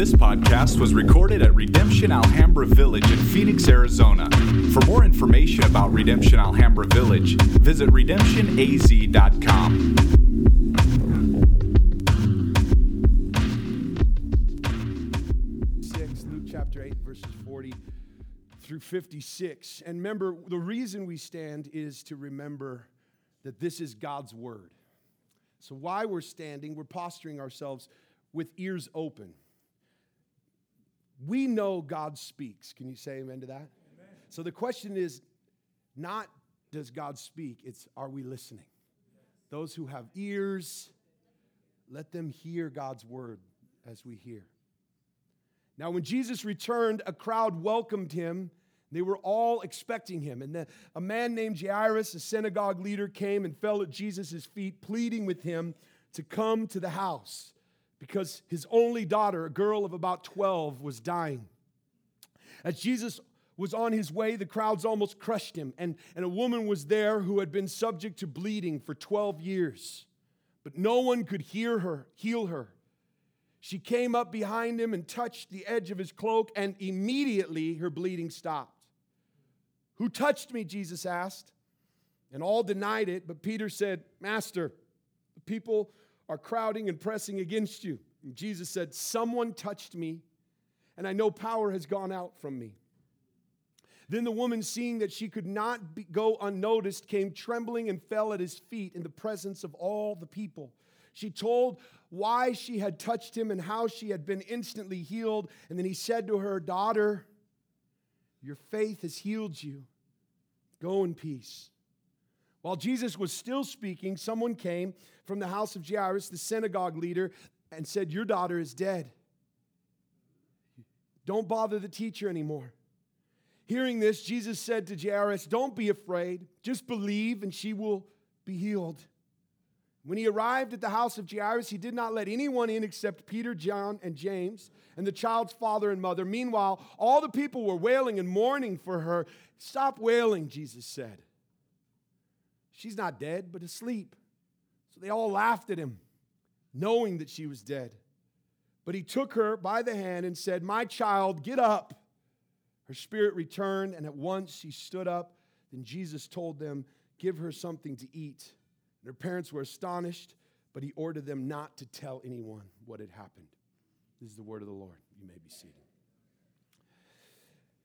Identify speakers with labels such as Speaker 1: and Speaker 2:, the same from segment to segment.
Speaker 1: This podcast was recorded at Redemption Alhambra Village in Phoenix, Arizona. For more information about Redemption Alhambra Village, visit redemptionaz.com.
Speaker 2: Chapter 8, verses 40 through 56. And remember, the reason we stand is to remember that this is God's word. So, why we're standing, we're posturing ourselves with ears open. We know God speaks. Can you say amen to that? Amen. So, the question is not does God speak, it's are we listening? Those who have ears, let them hear God's word as we hear. Now, when Jesus returned, a crowd welcomed him. They were all expecting him. And the, a man named Jairus, a synagogue leader, came and fell at Jesus' feet, pleading with him to come to the house because his only daughter, a girl of about 12, was dying. As Jesus was on his way, the crowds almost crushed him, and, and a woman was there who had been subject to bleeding for 12 years, but no one could hear her, heal her. She came up behind him and touched the edge of his cloak, and immediately her bleeding stopped. Who touched me? Jesus asked. And all denied it, but Peter said, Master, the people are crowding and pressing against you. And Jesus said, Someone touched me, and I know power has gone out from me. Then the woman, seeing that she could not be, go unnoticed, came trembling and fell at his feet in the presence of all the people. She told why she had touched him and how she had been instantly healed. And then he said to her, Daughter, your faith has healed you. Go in peace. While Jesus was still speaking, someone came from the house of Jairus, the synagogue leader, and said, Your daughter is dead. Don't bother the teacher anymore. Hearing this, Jesus said to Jairus, Don't be afraid, just believe, and she will be healed. When he arrived at the house of Jairus, he did not let anyone in except Peter, John, and James, and the child's father and mother. Meanwhile, all the people were wailing and mourning for her. Stop wailing, Jesus said. She's not dead, but asleep. So they all laughed at him, knowing that she was dead. But he took her by the hand and said, My child, get up. Her spirit returned, and at once she stood up. Then Jesus told them, Give her something to eat. And her parents were astonished, but he ordered them not to tell anyone what had happened. This is the word of the Lord. You may be seated.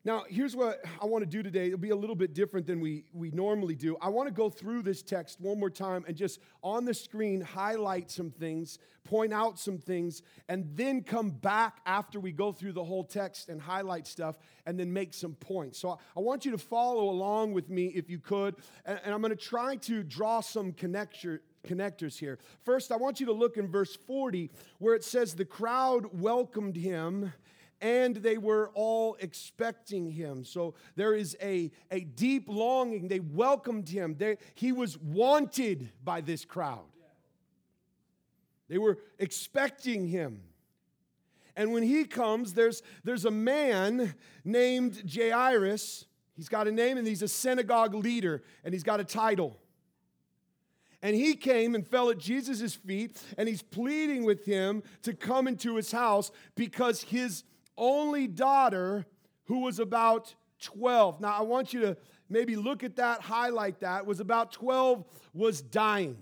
Speaker 2: Now, here's what I want to do today. It'll be a little bit different than we, we normally do. I want to go through this text one more time and just on the screen highlight some things, point out some things, and then come back after we go through the whole text and highlight stuff and then make some points. So I want you to follow along with me if you could, and, and I'm going to try to draw some connector, connectors here. First, I want you to look in verse 40 where it says, The crowd welcomed him and they were all expecting him. So there is a, a deep longing. They welcomed him. They, he was wanted by this crowd. They were expecting him. And when he comes, there's, there's a man named Jairus. He's got a name and he's a synagogue leader and he's got a title. And he came and fell at Jesus' feet and he's pleading with him to come into his house because his only daughter who was about 12. Now, I want you to maybe look at that, highlight that, was about 12, was dying.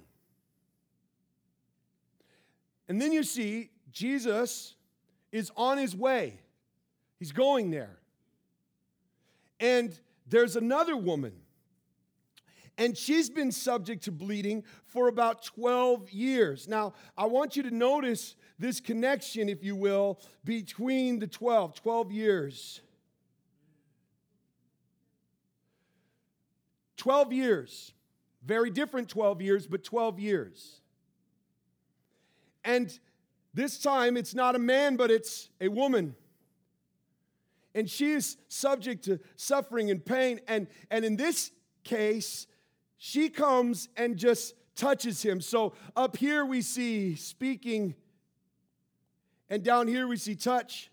Speaker 2: And then you see Jesus is on his way, he's going there. And there's another woman, and she's been subject to bleeding for about 12 years. Now, I want you to notice this connection, if you will, between the 12, 12 years. 12 years. Very different 12 years, but 12 years. And this time it's not a man, but it's a woman. And she is subject to suffering and pain. And, and in this case, she comes and just touches him. So up here we see speaking and down here we see touch.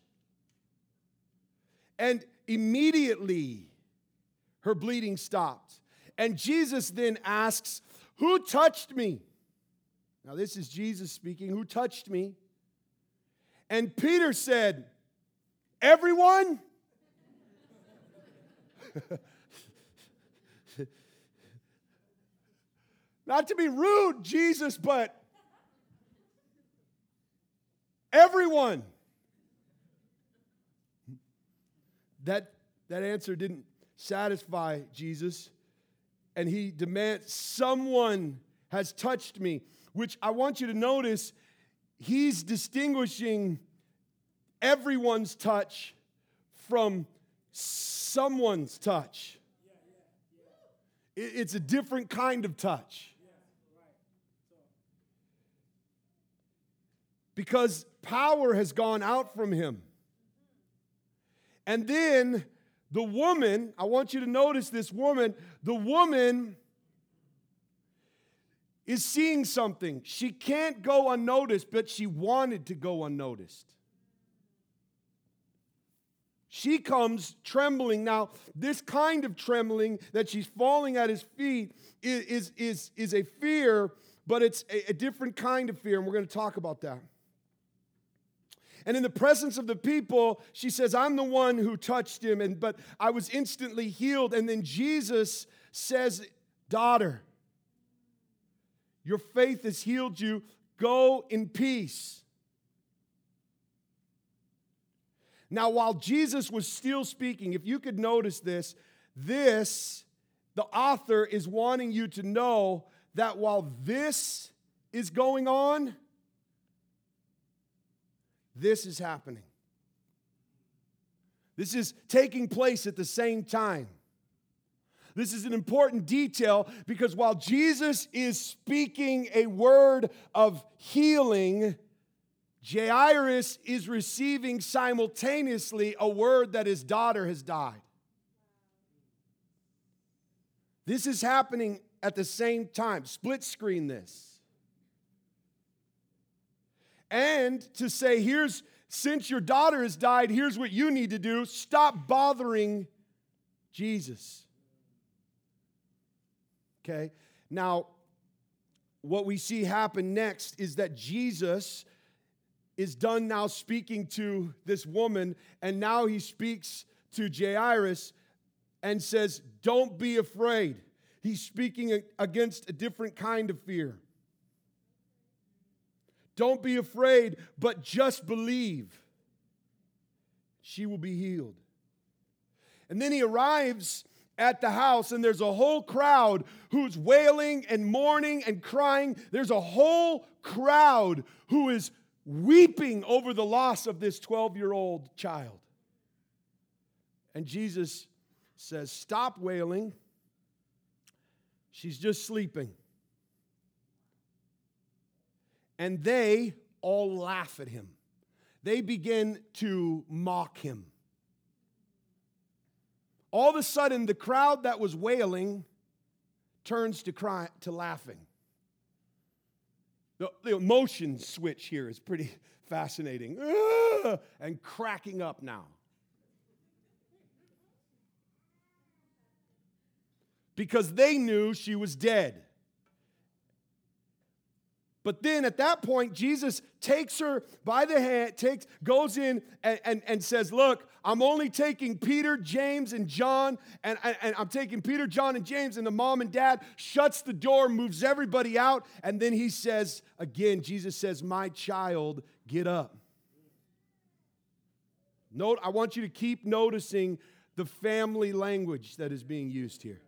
Speaker 2: And immediately her bleeding stopped. And Jesus then asks, Who touched me? Now, this is Jesus speaking. Who touched me? And Peter said, Everyone? Not to be rude, Jesus, but everyone. That, that answer didn't satisfy Jesus, and he demands, Someone has touched me, which I want you to notice, he's distinguishing everyone's touch from someone's touch. It's a different kind of touch. Because power has gone out from him. And then the woman, I want you to notice this woman, the woman is seeing something. She can't go unnoticed, but she wanted to go unnoticed. She comes trembling. Now, this kind of trembling that she's falling at his feet is, is, is, is a fear, but it's a, a different kind of fear, and we're going to talk about that. And in the presence of the people, she says, I'm the one who touched him, and but I was instantly healed. And then Jesus says, Daughter, your faith has healed you. Go in peace. Now, while Jesus was still speaking, if you could notice this, this, the author is wanting you to know that while this is going on, this is happening. This is taking place at the same time. This is an important detail because while Jesus is speaking a word of healing, Jairus is receiving simultaneously a word that his daughter has died. This is happening at the same time. Split screen this and to say, here's, since your daughter has died, here's what you need to do stop bothering Jesus. Okay? Now, what we see happen next is that Jesus is done now speaking to this woman, and now he speaks to Jairus and says, Don't be afraid. He's speaking against a different kind of fear. Don't be afraid, but just believe. She will be healed. And then he arrives at the house, and there's a whole crowd who's wailing and mourning and crying. There's a whole crowd who is weeping over the loss of this 12 year old child. And Jesus says, Stop wailing. She's just sleeping and they all laugh at him. They begin to mock him. All of a sudden, the crowd that was wailing turns to, cry, to laughing. The, the emotion switch here is pretty fascinating. And cracking up now. Because they knew she was dead. But then at that point, Jesus takes her by the hand, takes, goes in and, and, and says, Look, I'm only taking Peter, James, and John, and, and, and, I'm taking Peter, John, and James, and the mom and dad shuts the door, moves everybody out, and then he says, again, Jesus says, My child, get up. Note, I want you to keep noticing the family language that is being used here.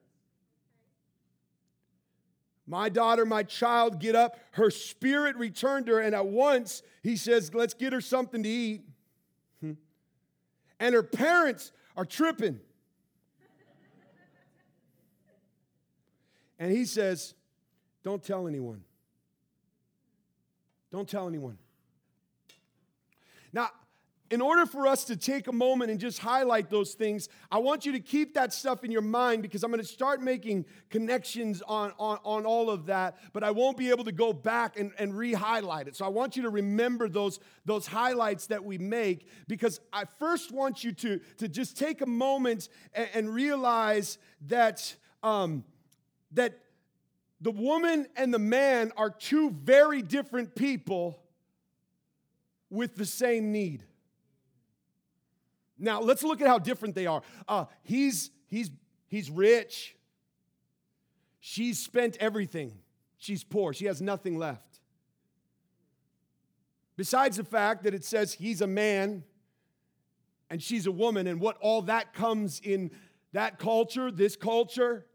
Speaker 2: My daughter, my child, get up. Her spirit returned her, and at once he says, Let's get her something to eat. And her parents are tripping. And he says, Don't tell anyone. Don't tell anyone. Now, in order for us to take a moment and just highlight those things, I want you to keep that stuff in your mind because I'm going to start making connections on, on, on all of that, but I won't be able to go back and, and re highlight it. So I want you to remember those, those highlights that we make because I first want you to, to just take a moment and, and realize that, um, that the woman and the man are two very different people with the same need. Now, let's look at how different they are. Uh, he's, he's, he's rich. She's spent everything. She's poor. She has nothing left. Besides the fact that it says he's a man and she's a woman, and what all that comes in that culture, this culture,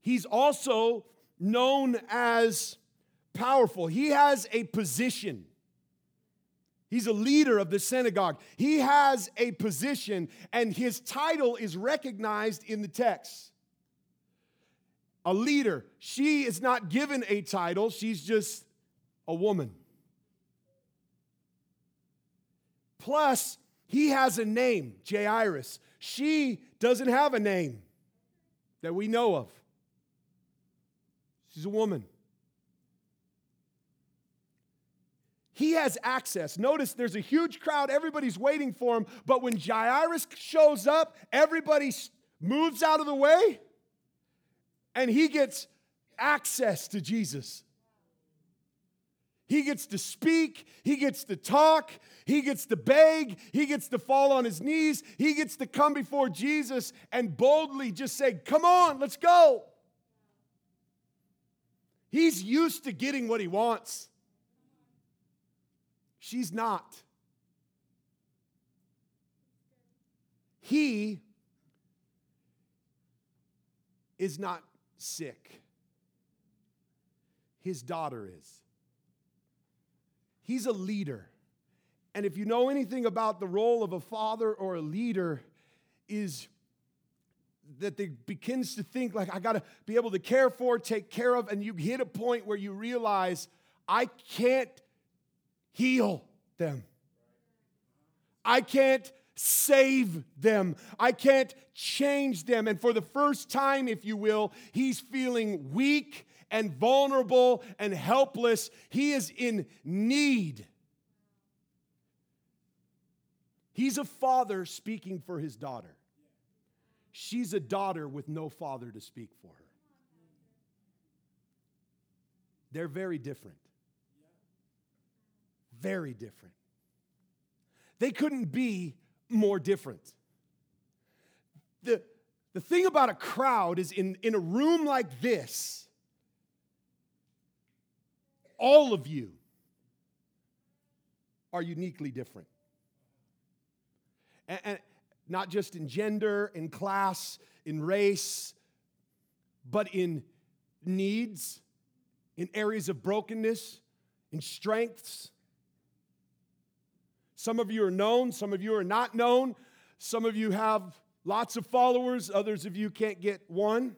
Speaker 2: he's also known as powerful. He has a position. He's a leader of the synagogue. He has a position, and his title is recognized in the text. A leader. She is not given a title, she's just a woman. Plus, he has a name, Jairus. She doesn't have a name that we know of. She's a woman. He has access. Notice there's a huge crowd, everybody's waiting for him, but when Jairus shows up, everybody moves out of the way and he gets access to Jesus. He gets to speak, he gets to talk, he gets to beg, he gets to fall on his knees, he gets to come before Jesus and boldly just say, Come on, let's go. He's used to getting what he wants. She's not. He is not sick. His daughter is. He's a leader. And if you know anything about the role of a father or a leader, is that they begins to think like I got to be able to care for, take care of, and you hit a point where you realize I can't heal them. I can't save them. I can't change them. And for the first time, if you will, he's feeling weak and vulnerable and helpless. He is in need. He's a father speaking for his daughter. She's a daughter with no father to speak for her. They're very different very different. They couldn't be more different. The, the thing about a crowd is in, in a room like this, all of you are uniquely different. And, and not just in gender, in class, in race, but in needs, in areas of brokenness, in strengths. Some of you are known, some of you are not known. Some of you have lots of followers, others of you can't get one.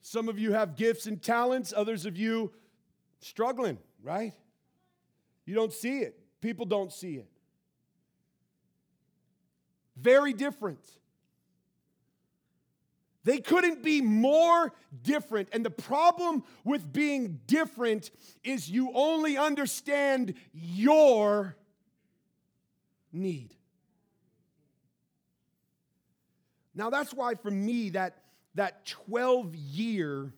Speaker 2: Some of you have gifts and talents, others of you struggling, right? You don't see it. People don't see it. Very different. They couldn't be more different. And the problem with being different is you only understand your need. Now, that's why for me, that, that 12 year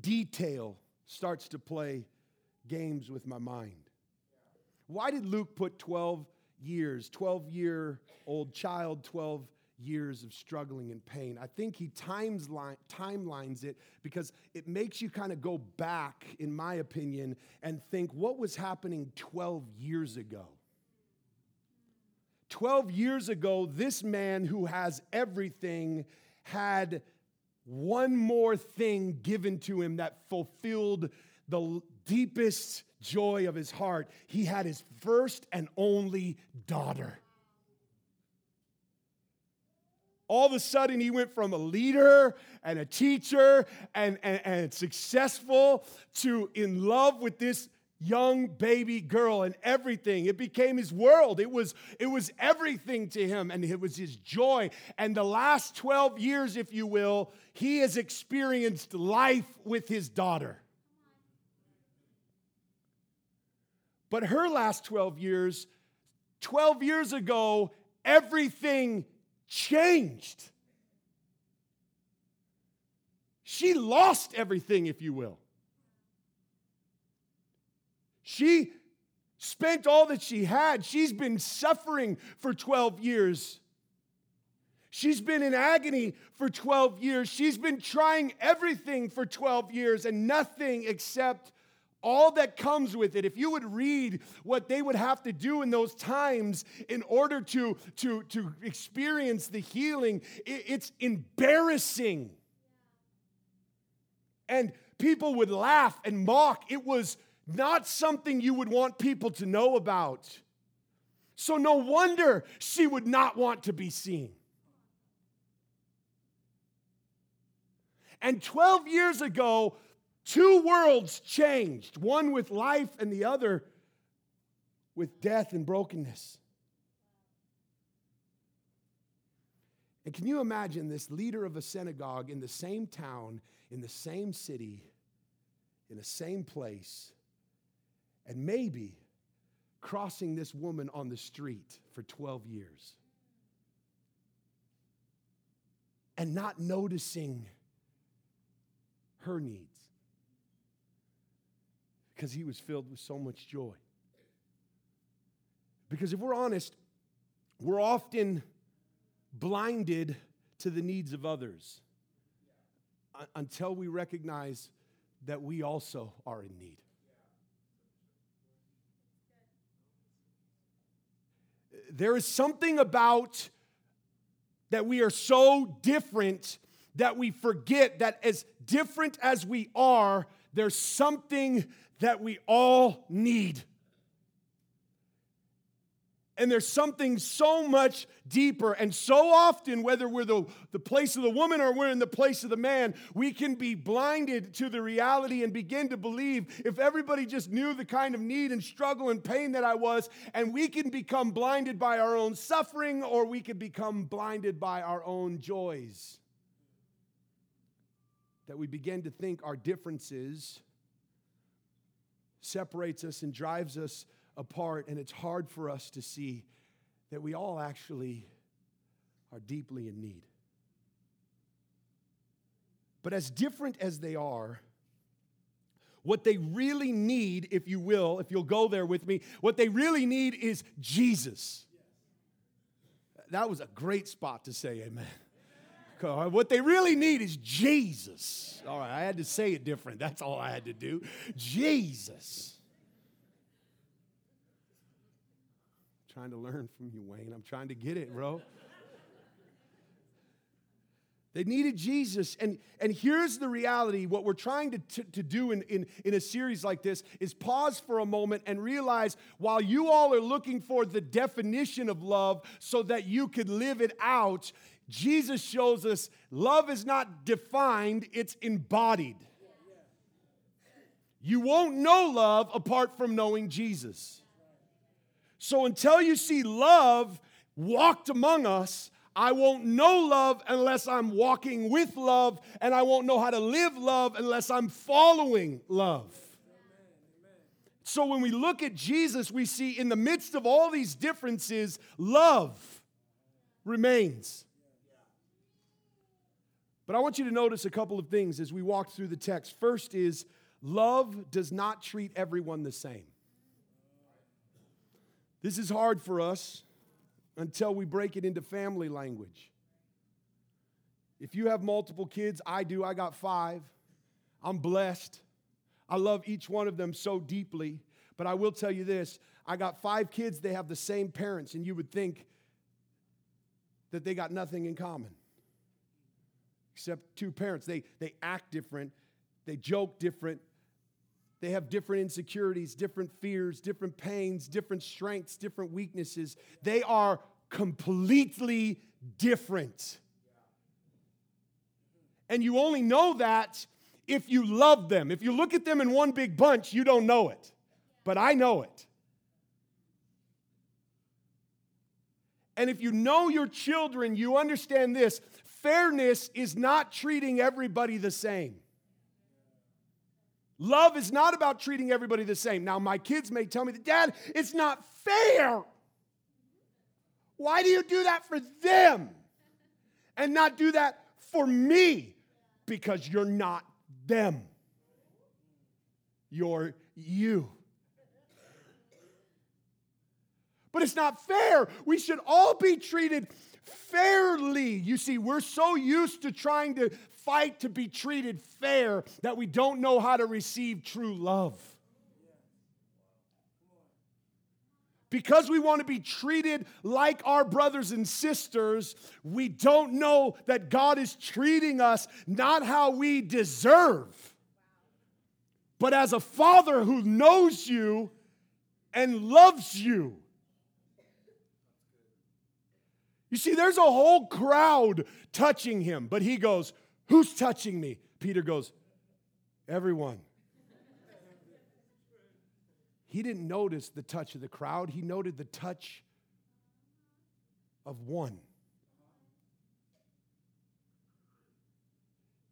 Speaker 2: detail starts to play games with my mind. Why did Luke put 12 years, 12 year old child, 12 years of struggling and pain. I think he times line, timelines it because it makes you kind of go back, in my opinion, and think what was happening 12 years ago. 12 years ago, this man who has everything had one more thing given to him that fulfilled the deepest joy of his heart. He had his first and only daughter all of a sudden he went from a leader and a teacher and, and, and successful to in love with this young baby girl and everything. It became his world. It was it was everything to him and it was his joy. And the last 12 years if you will he has experienced life with his daughter. But her last 12 years 12 years ago everything changed. She lost everything, if you will. She spent all that she had. She's been suffering for 12 years. She's been in agony for 12 years. She's been trying everything for 12 years and nothing except all that comes with it. If you would read what they would have to do in those times in order to, to, to experience the healing, it's embarrassing. And people would laugh and mock. It was not something you would want people to know about. So, no wonder she would not want to be seen. And 12 years ago, two worlds changed one with life and the other with death and brokenness. And can you imagine this leader of a synagogue in the same town, in the same city, in the same place, and maybe crossing this woman on the street for 12 years and not noticing her needs because he was filled with so much joy. Because if we're honest, we're often blinded to the needs of others uh, until we recognize that we also are in need. There is something about that we are so different that we forget that as different as we are, there's something that we all need. And there's something so much deeper. And so often, whether we're the, the place of the woman or we're in the place of the man, we can be blinded to the reality and begin to believe if everybody just knew the kind of need and struggle and pain that I was, and we can become blinded by our own suffering or we can become blinded by our own joys that we begin to think our differences separates us and drives us apart and it's hard for us to see that we all actually are deeply in need but as different as they are what they really need, if you will, if you'll go there with me, what they really need is Jesus. That was a great spot to say amen. What they really need is Jesus. All right, I had to say it different. That's all I had to do. Jesus. I'm trying to learn from you, Wayne. I'm trying to get it, bro. They needed Jesus. And, and here's the reality what we're trying to, to, to, do in, in, in a series like this is pause for a moment and realize while you all are looking for the definition of love so that you could live it out, Jesus shows us love is not defined, it's embodied. You won't know love apart from knowing Jesus. So until you see love walked among us, I won't know love unless I'm walking with love, and I won't know how to live love unless I'm following love. So when we look at Jesus, we see in the midst of all these differences, love remains. But I want you to notice a couple of things as we walk through the text. First is love does not treat everyone the same. This is hard for us until we break it into family language. If you have multiple kids, I do, I got five. I'm blessed. I love each one of them so deeply. But I will tell you this I got five kids, they have the same parents, and you would think that they got nothing in common except two parents. They, they act different, they joke different, they have different insecurities, different fears, different pains, different strengths, different weaknesses. They are completely different. And you only know that if you love them. If you look at them in one big bunch, you don't know it. But I know it. And if you know your children, you understand this fairness is not treating everybody the same. Love is not about treating everybody the same. Now, my kids may tell me, that, Dad, it's not fair. Why do you do that for them and not do that for me? Because you're not them, you're you. But it's not fair. We should all be treated fairly. You see, we're so used to trying to fight to be treated fair that we don't know how to receive true love. Because we want to be treated like our brothers and sisters, we don't know that God is treating us not how we deserve, but as a father who knows you and loves you. You see, there's a whole crowd touching him, but he goes, Who's touching me? Peter goes, Everyone. He didn't notice the touch of the crowd, he noted the touch of one.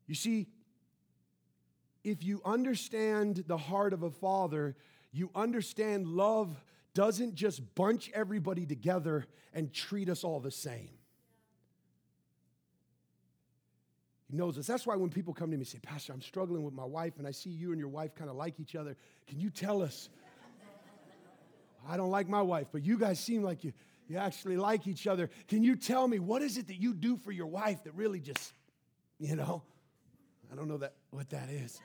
Speaker 2: You see, if you understand the heart of a father, you understand love doesn't just bunch everybody together and treat us all the same. He knows us. That's why when people come to me and say, Pastor, I'm struggling with my wife, and I see you and your wife kind of like each other, can you tell us? I don't like my wife, but you guys seem like you, you actually like each other. Can you tell me what is it that you do for your wife that really just, you know? I don't know that what that is.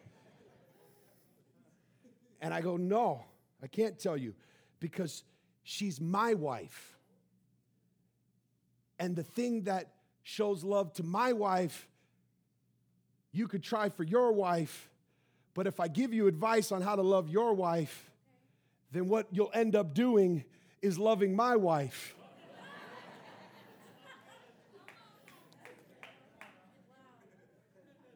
Speaker 2: and I go, No, I can't tell you because she's my wife. And the thing that shows love to my wife, you could try for your wife. But if I give you advice on how to love your wife, then what you'll end up doing is loving my wife.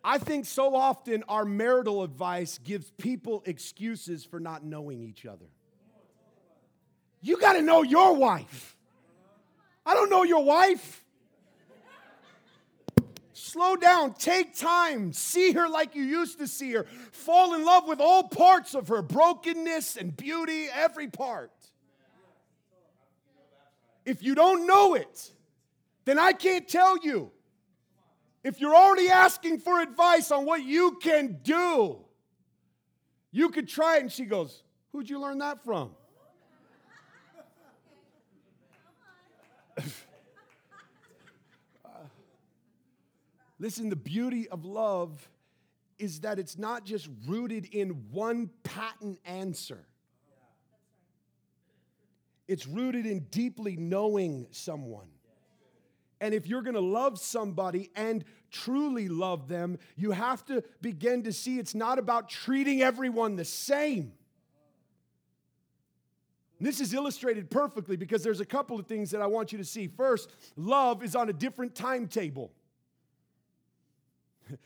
Speaker 2: I think so often our marital advice gives people excuses for not knowing each other. You got to know your wife. I don't know your wife. Slow down, take time, see her like you used to see her, fall in love with all parts of her brokenness and beauty, every part. If you don't know it, then I can't tell you. If you're already asking for advice on what you can do, you could try it. And she goes, Who'd you learn that from? Listen, the beauty of love is that it's not just rooted in one patent answer. It's rooted in deeply knowing someone. And if you're gonna love somebody and truly love them, you have to begin to see it's not about treating everyone the same. This is illustrated perfectly because there's a couple of things that I want you to see. First, love is on a different timetable.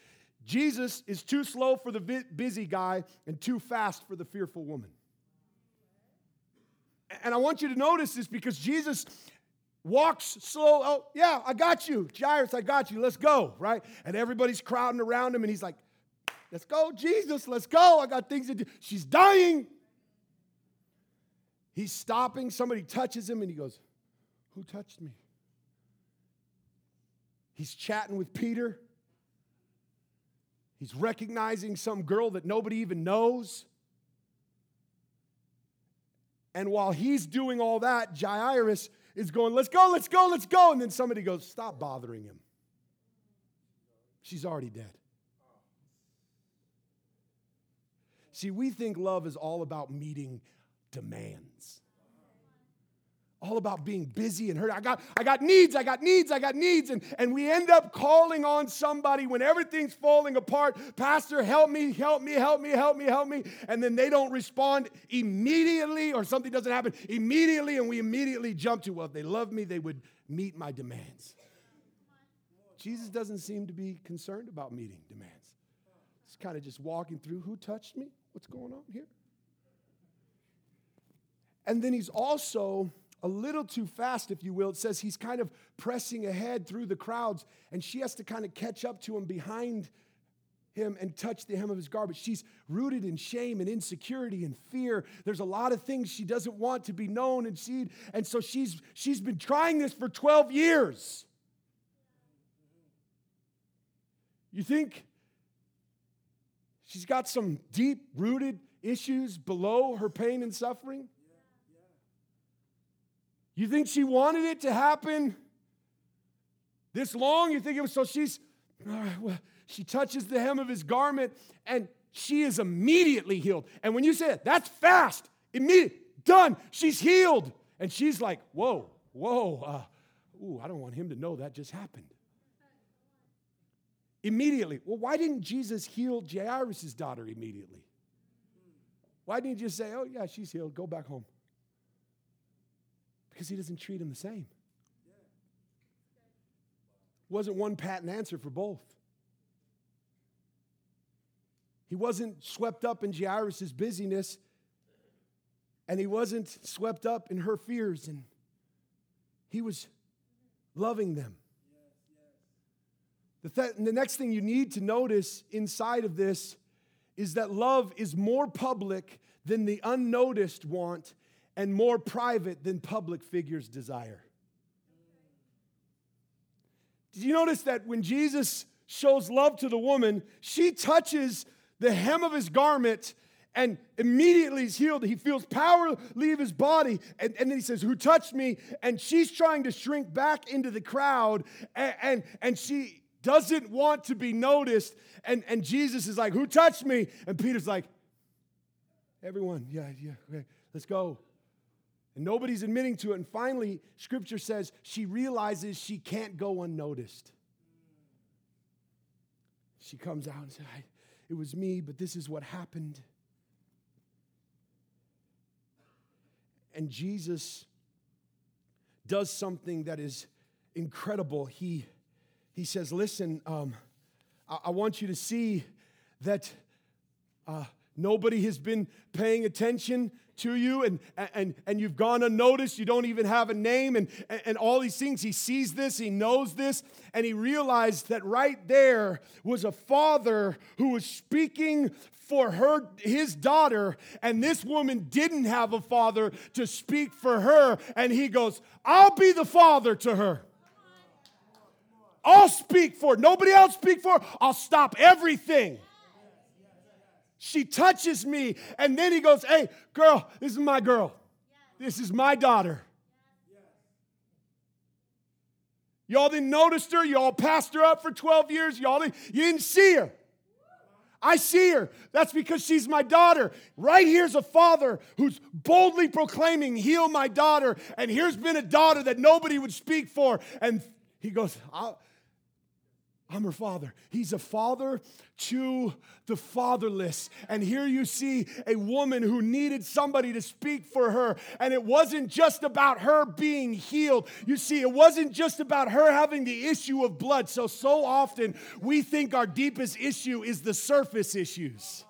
Speaker 2: Jesus is too slow for the busy guy and too fast for the fearful woman. And I want you to notice this because Jesus walks slow. Oh, yeah, I got you. Jairus, I got you. Let's go, right? And everybody's crowding around him, and he's like, Let's go, Jesus, let's go. I got things to do. She's dying. He's stopping. Somebody touches him, and he goes, Who touched me? He's chatting with Peter. He's recognizing some girl that nobody even knows. And while he's doing all that, Jairus is going, Let's go, let's go, let's go. And then somebody goes, Stop bothering him. She's already dead. See, we think love is all about meeting demands all about being busy and hurt. I got, I got needs, I got needs, I got needs. And, and we end up calling on somebody when everything's falling apart. Pastor, help me, help me, help me, help me, help me. And then they don't respond immediately or something doesn't happen immediately. And we immediately jump to, well, if they love me, they would meet my demands. Jesus doesn't seem to be concerned about meeting demands. He's kind of just walking through who touched me? What's going on here? And then he's also a little too fast, if you will. It says he's kind of pressing ahead through the crowds, and she has to kind of catch up to him behind him and touch the hem of his garment. She's rooted in shame and insecurity and fear. There's a lot of things she doesn't want to be known and seen. And so she's she's been trying this for 12 years. You think she's got some deep rooted issues below her pain and suffering? You think she wanted it to happen this long? You think it was so she's, all right, well, she touches the hem of his garment and she is immediately healed. And when you say it, that's fast, immediate, done, she's healed. And she's like, whoa, whoa, uh, ooh, I don't want him to know that just happened. Immediately. Well, why didn't Jesus heal Jairus' daughter immediately? Why didn't you just say, oh, yeah, she's healed, go back home? Because he doesn't treat him the same. Wasn't one patent answer for both. He wasn't swept up in Jairus' busyness, and he wasn't swept up in her fears, and he was loving them. The, th- the next thing you need to notice inside of this is that love is more public than the unnoticed want and more private than public figures desire. Did you notice that when Jesus shows love to the woman, she touches the hem of his garment and immediately he's healed. He feels power leave his body. And, and then he says, Who touched me? And she's trying to shrink back into the crowd and, and, and she doesn't want to be noticed. And, and Jesus is like, Who touched me? And Peter's like, Everyone, yeah, yeah, okay, let's go. And nobody's admitting to it. And finally, scripture says she realizes she can't go unnoticed. She comes out and says, It was me, but this is what happened. And Jesus does something that is incredible. He, he says, Listen, um, I, I, want you to see that uh, nobody has been paying attention to you and, and, and you've gone unnoticed. You don't even have a name and, and all these things. He sees this, he knows this, and he realized that right there was a father who was speaking for her his daughter and this woman didn't have a father to speak for her and he goes i'll be the father to her i'll speak for nobody else speak for i'll stop everything she touches me. And then he goes, Hey, girl, this is my girl. This is my daughter. Y'all didn't notice her. Y'all passed her up for 12 years. Y'all didn't, you didn't see her. I see her. That's because she's my daughter. Right here's a father who's boldly proclaiming, Heal my daughter. And here's been a daughter that nobody would speak for. And he goes, I'm her father. He's a father to the fatherless. And here you see a woman who needed somebody to speak for her. And it wasn't just about her being healed. You see, it wasn't just about her having the issue of blood. So, so often we think our deepest issue is the surface issues.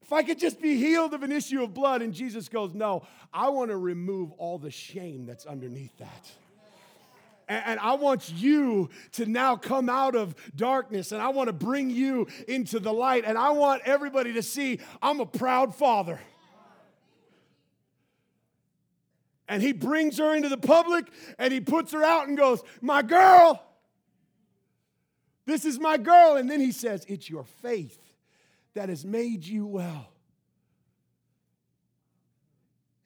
Speaker 2: If I could just be healed of an issue of blood, and Jesus goes, No, I want to remove all the shame that's underneath that. And I want you to now come out of darkness and I want to bring you into the light. And I want everybody to see I'm a proud father. And he brings her into the public and he puts her out and goes, My girl, this is my girl. And then he says, It's your faith that has made you well.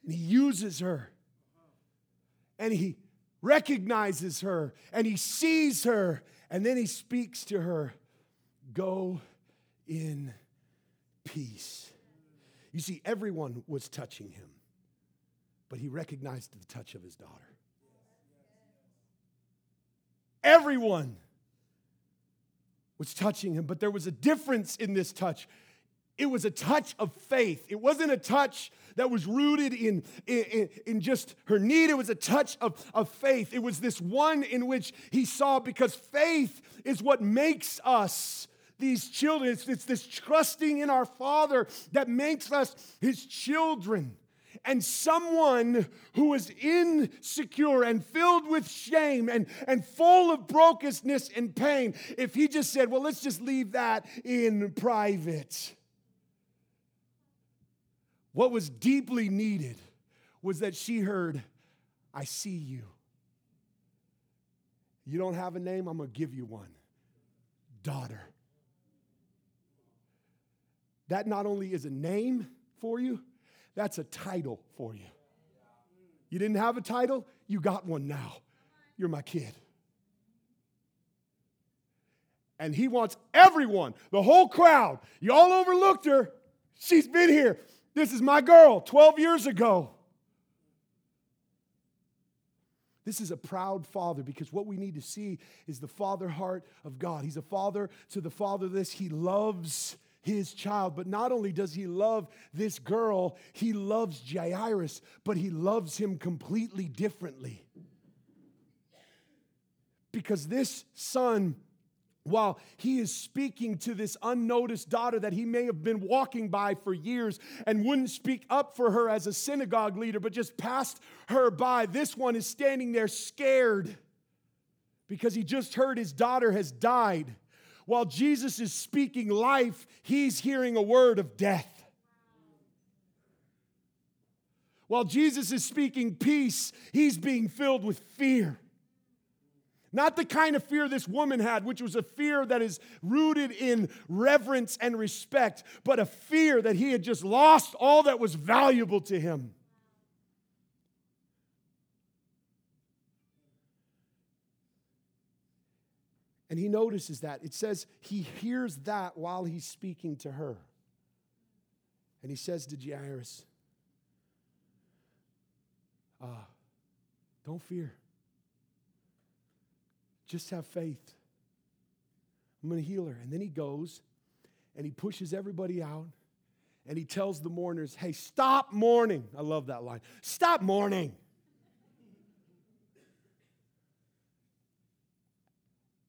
Speaker 2: And he uses her and he recognizes her and he sees her and then he speaks to her Go in peace. You see, everyone was touching him, but he recognized the touch of his daughter. Everyone was touching him, but there was a difference in this touch. It was a touch of faith. It wasn't a touch that was rooted in, in, in, just her need. It was a touch of, of faith. It was this one in which he saw because faith is what makes us these children. It's, it's this trusting in our Father that makes us his children. And someone who is insecure and filled with shame and, and full of brokenness and pain, if he just said, Well, let's just leave that in private what was deeply needed was that she heard, I see you. You don't have a name? I'm going to give you one daughter. That not only is a name for you, that's a title for you. You didn't have a title? You got one now. You're my kid. And he wants everyone, the whole crowd. Y'all overlooked her. She's been here. This is my girl 12 years ago. This is a proud father because what we need to see is the father heart of God. He's a father to the fatherless. He loves his child. But not only does he love this girl, he loves Jairus, but he loves him completely differently. Because this son while he is speaking to this unnoticed daughter that he may have been walking by for years and wouldn't speak up for her as a synagogue leader, but just passed her by, this one is standing there scared because he just heard his daughter has died. While Jesus is speaking life, he's hearing a word of death. While Jesus is speaking peace, he's being filled with fear. Not the kind of fear this woman had, which was a fear that is rooted in reverence and respect, but a fear that he had just lost all that was valuable to him. And he notices that. It says he hears that while he's speaking to her. And he says to Jairus, uh, Don't fear. Just have faith. I'm going to heal her. And then he goes and he pushes everybody out and he tells the mourners, hey, stop mourning. I love that line. Stop mourning.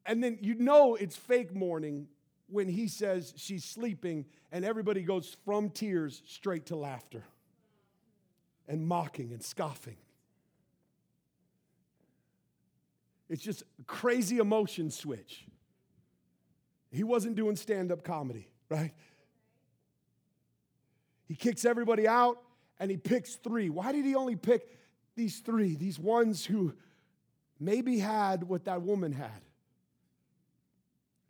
Speaker 2: And then you know it's fake mourning when he says she's sleeping and everybody goes from tears straight to laughter and mocking and scoffing. It's just crazy emotion switch. He wasn't doing stand up comedy, right? He kicks everybody out and he picks three. Why did he only pick these three? These ones who maybe had what that woman had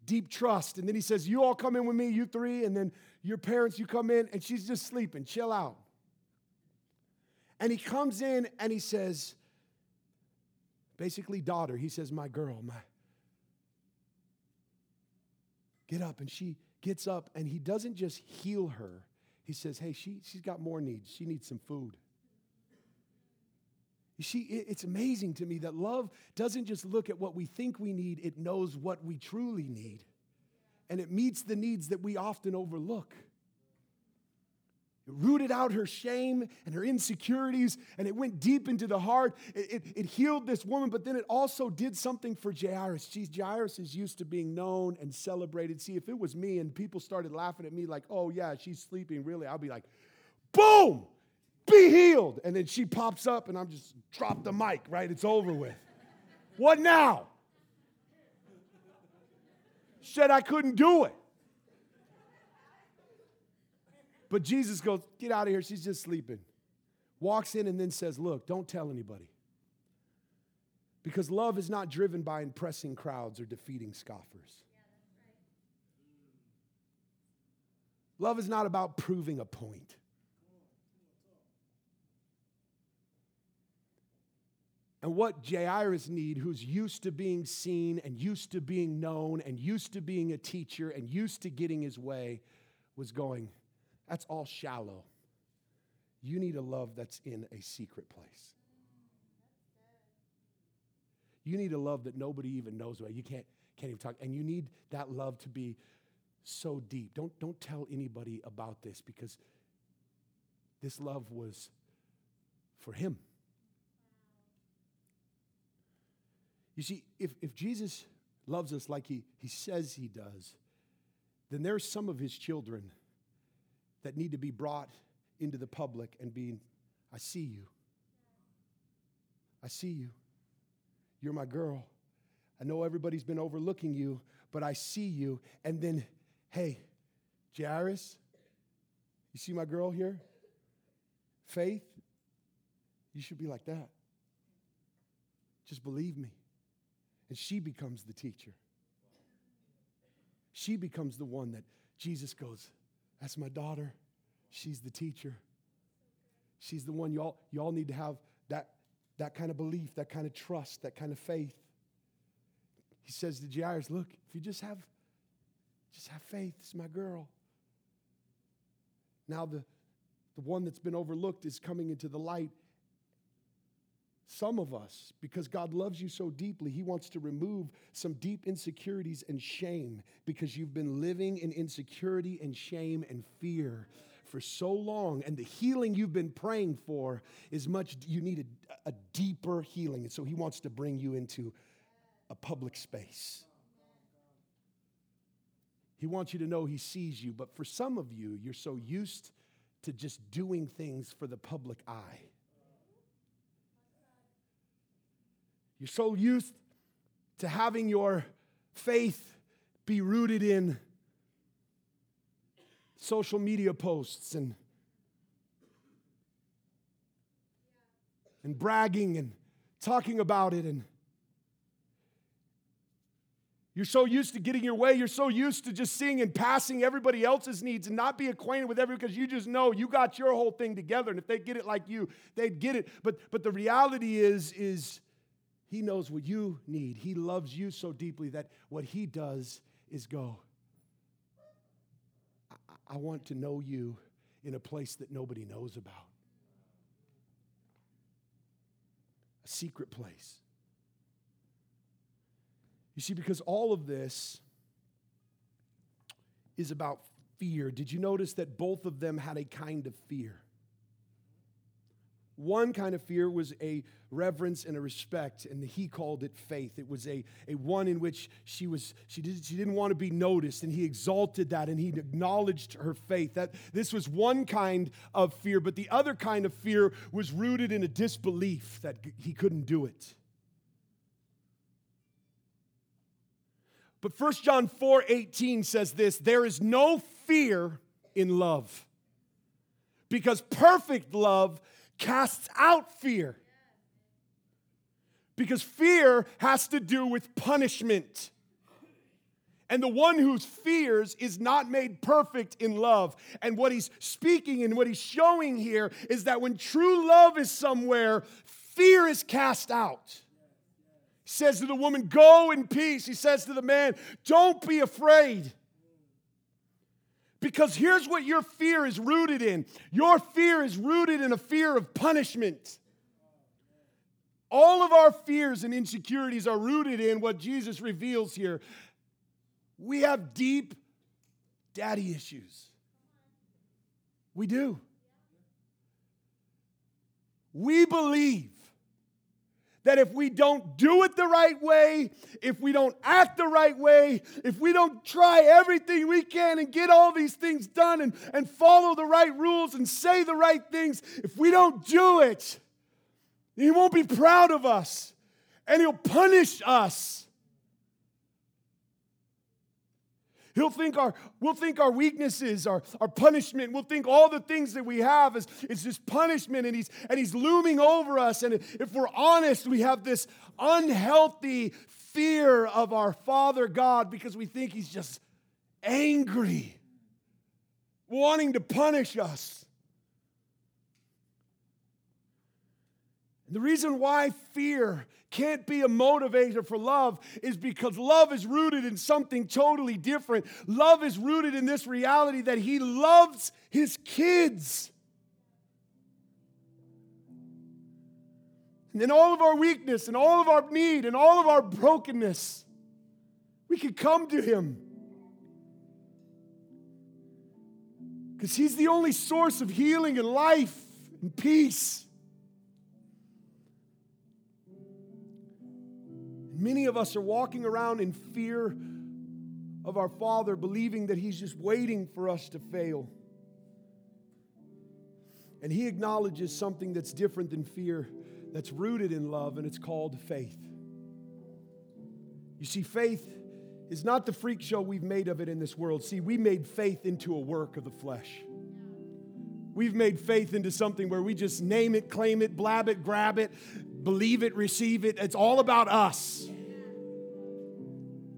Speaker 2: deep trust. And then he says, You all come in with me, you three, and then your parents, you come in, and she's just sleeping. Chill out. And he comes in and he says, basically daughter. He says, My girl, my. Get up. And she gets up, and he doesn't just heal her. He says, Hey, she, she's got more needs. She needs some food. See, it's amazing to me that love doesn't just look at what we think we need, it knows what we truly need. And it meets the needs that we often overlook. It rooted out her shame and her insecurities, and it went deep into the heart. It, it, it, healed this woman, but then it also did something for Jairus. Geez, Jairus is used to being known and celebrated. See, if it was me and people started laughing at me like, oh, yeah, she's sleeping, really, I'll be like, boom, be healed. And then she pops up, and I'm just drop the mic, right? It's over with. what now? Said I couldn't do it. But Jesus goes, Get out of here. She's just sleeping. Walks in and then says, Look, don't tell anybody. Because love is not driven by impressing crowds or defeating scoffers. Love is not about proving a point. And what Jairus need, who's used to being seen and used to being known and used to being a teacher and used to getting his way, was going, that's all shallow. You need a love that's in a secret place. You need a love that nobody even knows about. You can't, can't even talk. And you need that love to be so deep. Don't, don't tell anybody about this because this love was for him. You see, if, if Jesus loves us like he, he says he does, then there's some of his children that need to be brought into the public and being, I see you. I see you. You're my girl. I know everybody's been overlooking you, but I see you. And then, hey, Jairus, you see my girl here? Faith, you should be like that. Just believe me. And she becomes the teacher. She becomes the one that Jesus goes, that's my daughter. She's the teacher. She's the one y'all, y'all need to have that, that kind of belief, that kind of trust, that kind of faith. He says to Jairus, Look, if you just have, just have faith, it's my girl. Now the, the one that's been overlooked is coming into the light. Some of us, because God loves you so deeply, He wants to remove some deep insecurities and shame because you've been living in insecurity and shame and fear for so long. And the healing you've been praying for is much, you need a, a deeper healing. And so He wants to bring you into a public space. He wants you to know He sees you. But for some of you, you're so used to just doing things for the public eye. You're so used to having your faith be rooted in social media posts and and bragging and talking about it and you're so used to getting your way. You're so used to just seeing and passing everybody else's needs and not be acquainted with everyone because you just know you got your whole thing together. And if they get it like you, they'd get it. But but the reality is, is he knows what you need. He loves you so deeply that what he does is go. I, I want to know you in a place that nobody knows about. A secret place. You see, because all of this is about fear. Did you notice that both of them had a kind of fear? One kind of fear was a reverence and a respect, and he called it faith. It was a, a one in which she was she, did, she didn't want to be noticed, and he exalted that and he acknowledged her faith. That this was one kind of fear, but the other kind of fear was rooted in a disbelief that he couldn't do it. But 1 John 4 18 says this there is no fear in love, because perfect love casts out fear. Because fear has to do with punishment. And the one who fears is not made perfect in love. And what he's speaking and what he's showing here is that when true love is somewhere, fear is cast out. He says to the woman, Go in peace. He says to the man, Don't be afraid. Because here's what your fear is rooted in your fear is rooted in a fear of punishment. All of our fears and insecurities are rooted in what Jesus reveals here. We have deep daddy issues. We do. We believe that if we don't do it the right way, if we don't act the right way, if we don't try everything we can and get all these things done and, and follow the right rules and say the right things, if we don't do it, he won't be proud of us and he'll punish us. He'll think our, we'll think our weaknesses, our, our punishment, we'll think all the things that we have is, is just punishment and he's, and he's looming over us. And if we're honest, we have this unhealthy fear of our Father God because we think he's just angry, wanting to punish us. The reason why fear can't be a motivator for love is because love is rooted in something totally different. Love is rooted in this reality that He loves His kids. And in all of our weakness and all of our need and all of our brokenness, we can come to Him. Because He's the only source of healing and life and peace. Many of us are walking around in fear of our Father, believing that He's just waiting for us to fail. And He acknowledges something that's different than fear, that's rooted in love, and it's called faith. You see, faith is not the freak show we've made of it in this world. See, we made faith into a work of the flesh. We've made faith into something where we just name it, claim it, blab it, grab it, believe it, receive it. It's all about us.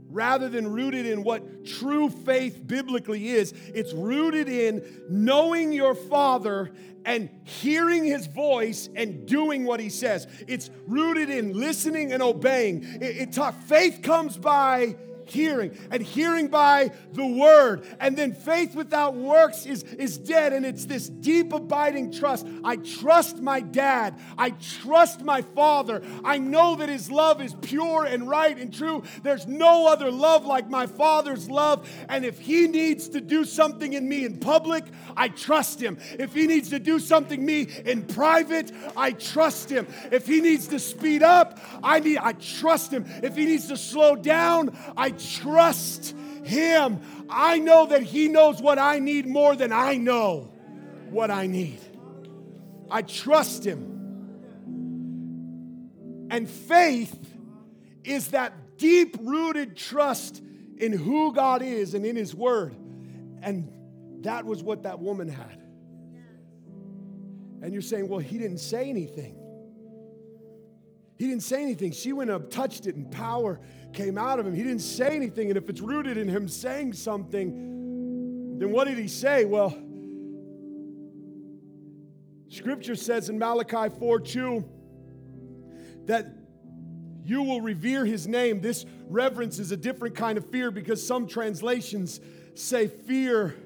Speaker 2: rather than rooted in what true faith biblically is. It's rooted in knowing your Father and hearing his voice and doing what he says. It's rooted in listening and obeying. It, it taught faith comes by hearing, and hearing by the word. And then faith without works is, is dead. And it's this deep, abiding trust. I trust my dad. I trust my father. I know that his love is pure and right and true. There's no other love like my father's love. And if he needs to do something in me in public, I trust him. If he needs to do something me in private, I trust him. If he needs to speed up, I need I trust him. If he needs to slow down, I trust Him. I know that He knows what I need more than I know what I need. I trust Him. And faith is that deep rooted trust in who God is and in His Word. And that was what that woman had. And you're saying, well, he didn't say anything. He didn't say anything. She went up, touched it, and power came out of him. He didn't say anything. And if it's rooted in him saying something, then what did he say? Well, scripture says in Malachi 4 2 that you will revere his name. This reverence is a different kind of fear because some translations say fear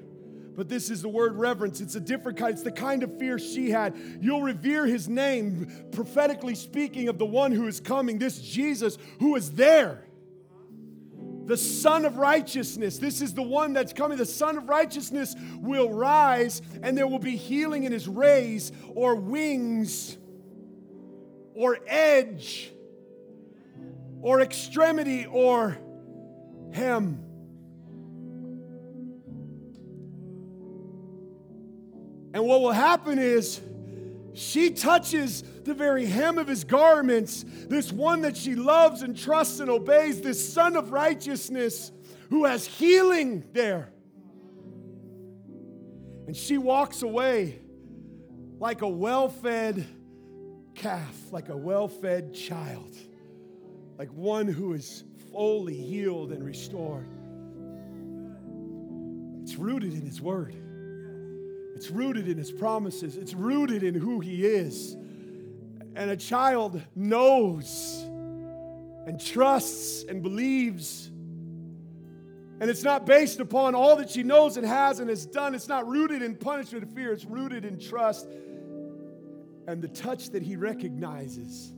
Speaker 2: but this is the word reverence. It's a different kind. It's the kind of fear she had. You'll revere his name, prophetically speaking of the one who is coming, this Jesus who is there. The Son of Righteousness. This is the one that's coming. The Son of Righteousness will rise, and there will be healing in his rays or wings or edge or extremity or hem. And what will happen is she touches the very hem of his garments, this one that she loves and trusts and obeys, this son of righteousness who has healing there. And she walks away like a well fed calf, like a well fed child, like one who is fully healed and restored. It's rooted in his word. It's rooted in his promises, it's rooted in who he is. And a child knows and trusts and believes. And it's not based upon all that she knows and has and has done. It's not rooted in punishment and fear. It's rooted in trust. And the touch that he recognizes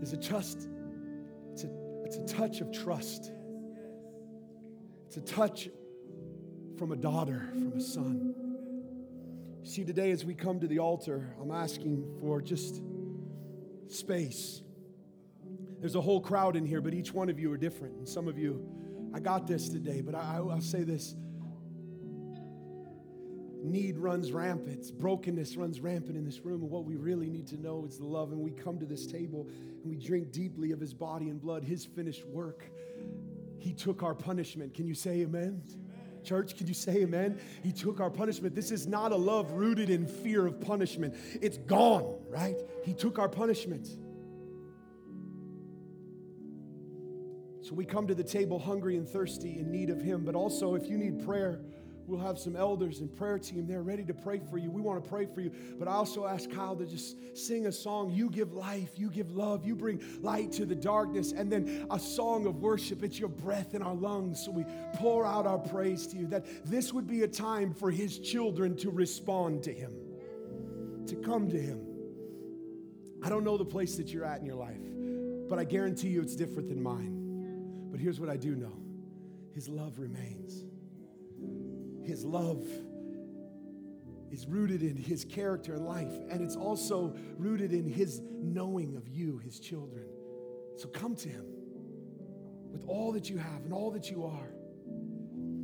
Speaker 2: is a trust. It's a, it's a touch of trust. It's a touch from a daughter, from a son. See, today as we come to the altar, I'm asking for just space. There's a whole crowd in here, but each one of you are different. And some of you, I got this today, but I, will say this need runs rampant, brokenness runs rampant in this room. And what we really need to know is the love. And we come to this table and we drink deeply of his body and blood, his finished work. He took our punishment. Can you say amen? Church, can you say amen? He took our punishment. This is not a love rooted in fear of punishment. It's gone, right? He took our punishment. So we come to the table hungry and thirsty in need of Him. But also, if you need prayer, We'll have some elders and prayer team there ready to pray for you. We want to pray for you. But I also ask Kyle to just sing a song. You give life, you give love, you bring light to the darkness, and then a song of worship. It's your breath in our lungs. So we pour out our praise to you. That this would be a time for his children to respond to him, to come to him. I don't know the place that you're at in your life, but I guarantee you it's different than mine. But here's what I do know His love remains. His love is rooted in His character and life, and it's also rooted in His knowing of you, His children. So come to Him with all that you have and all that you are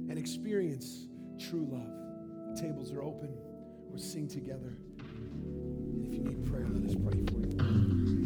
Speaker 2: and experience true love. The tables are open. We'll sing together. And if you need prayer, let us pray for you.